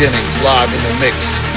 Jennings, live in the mix.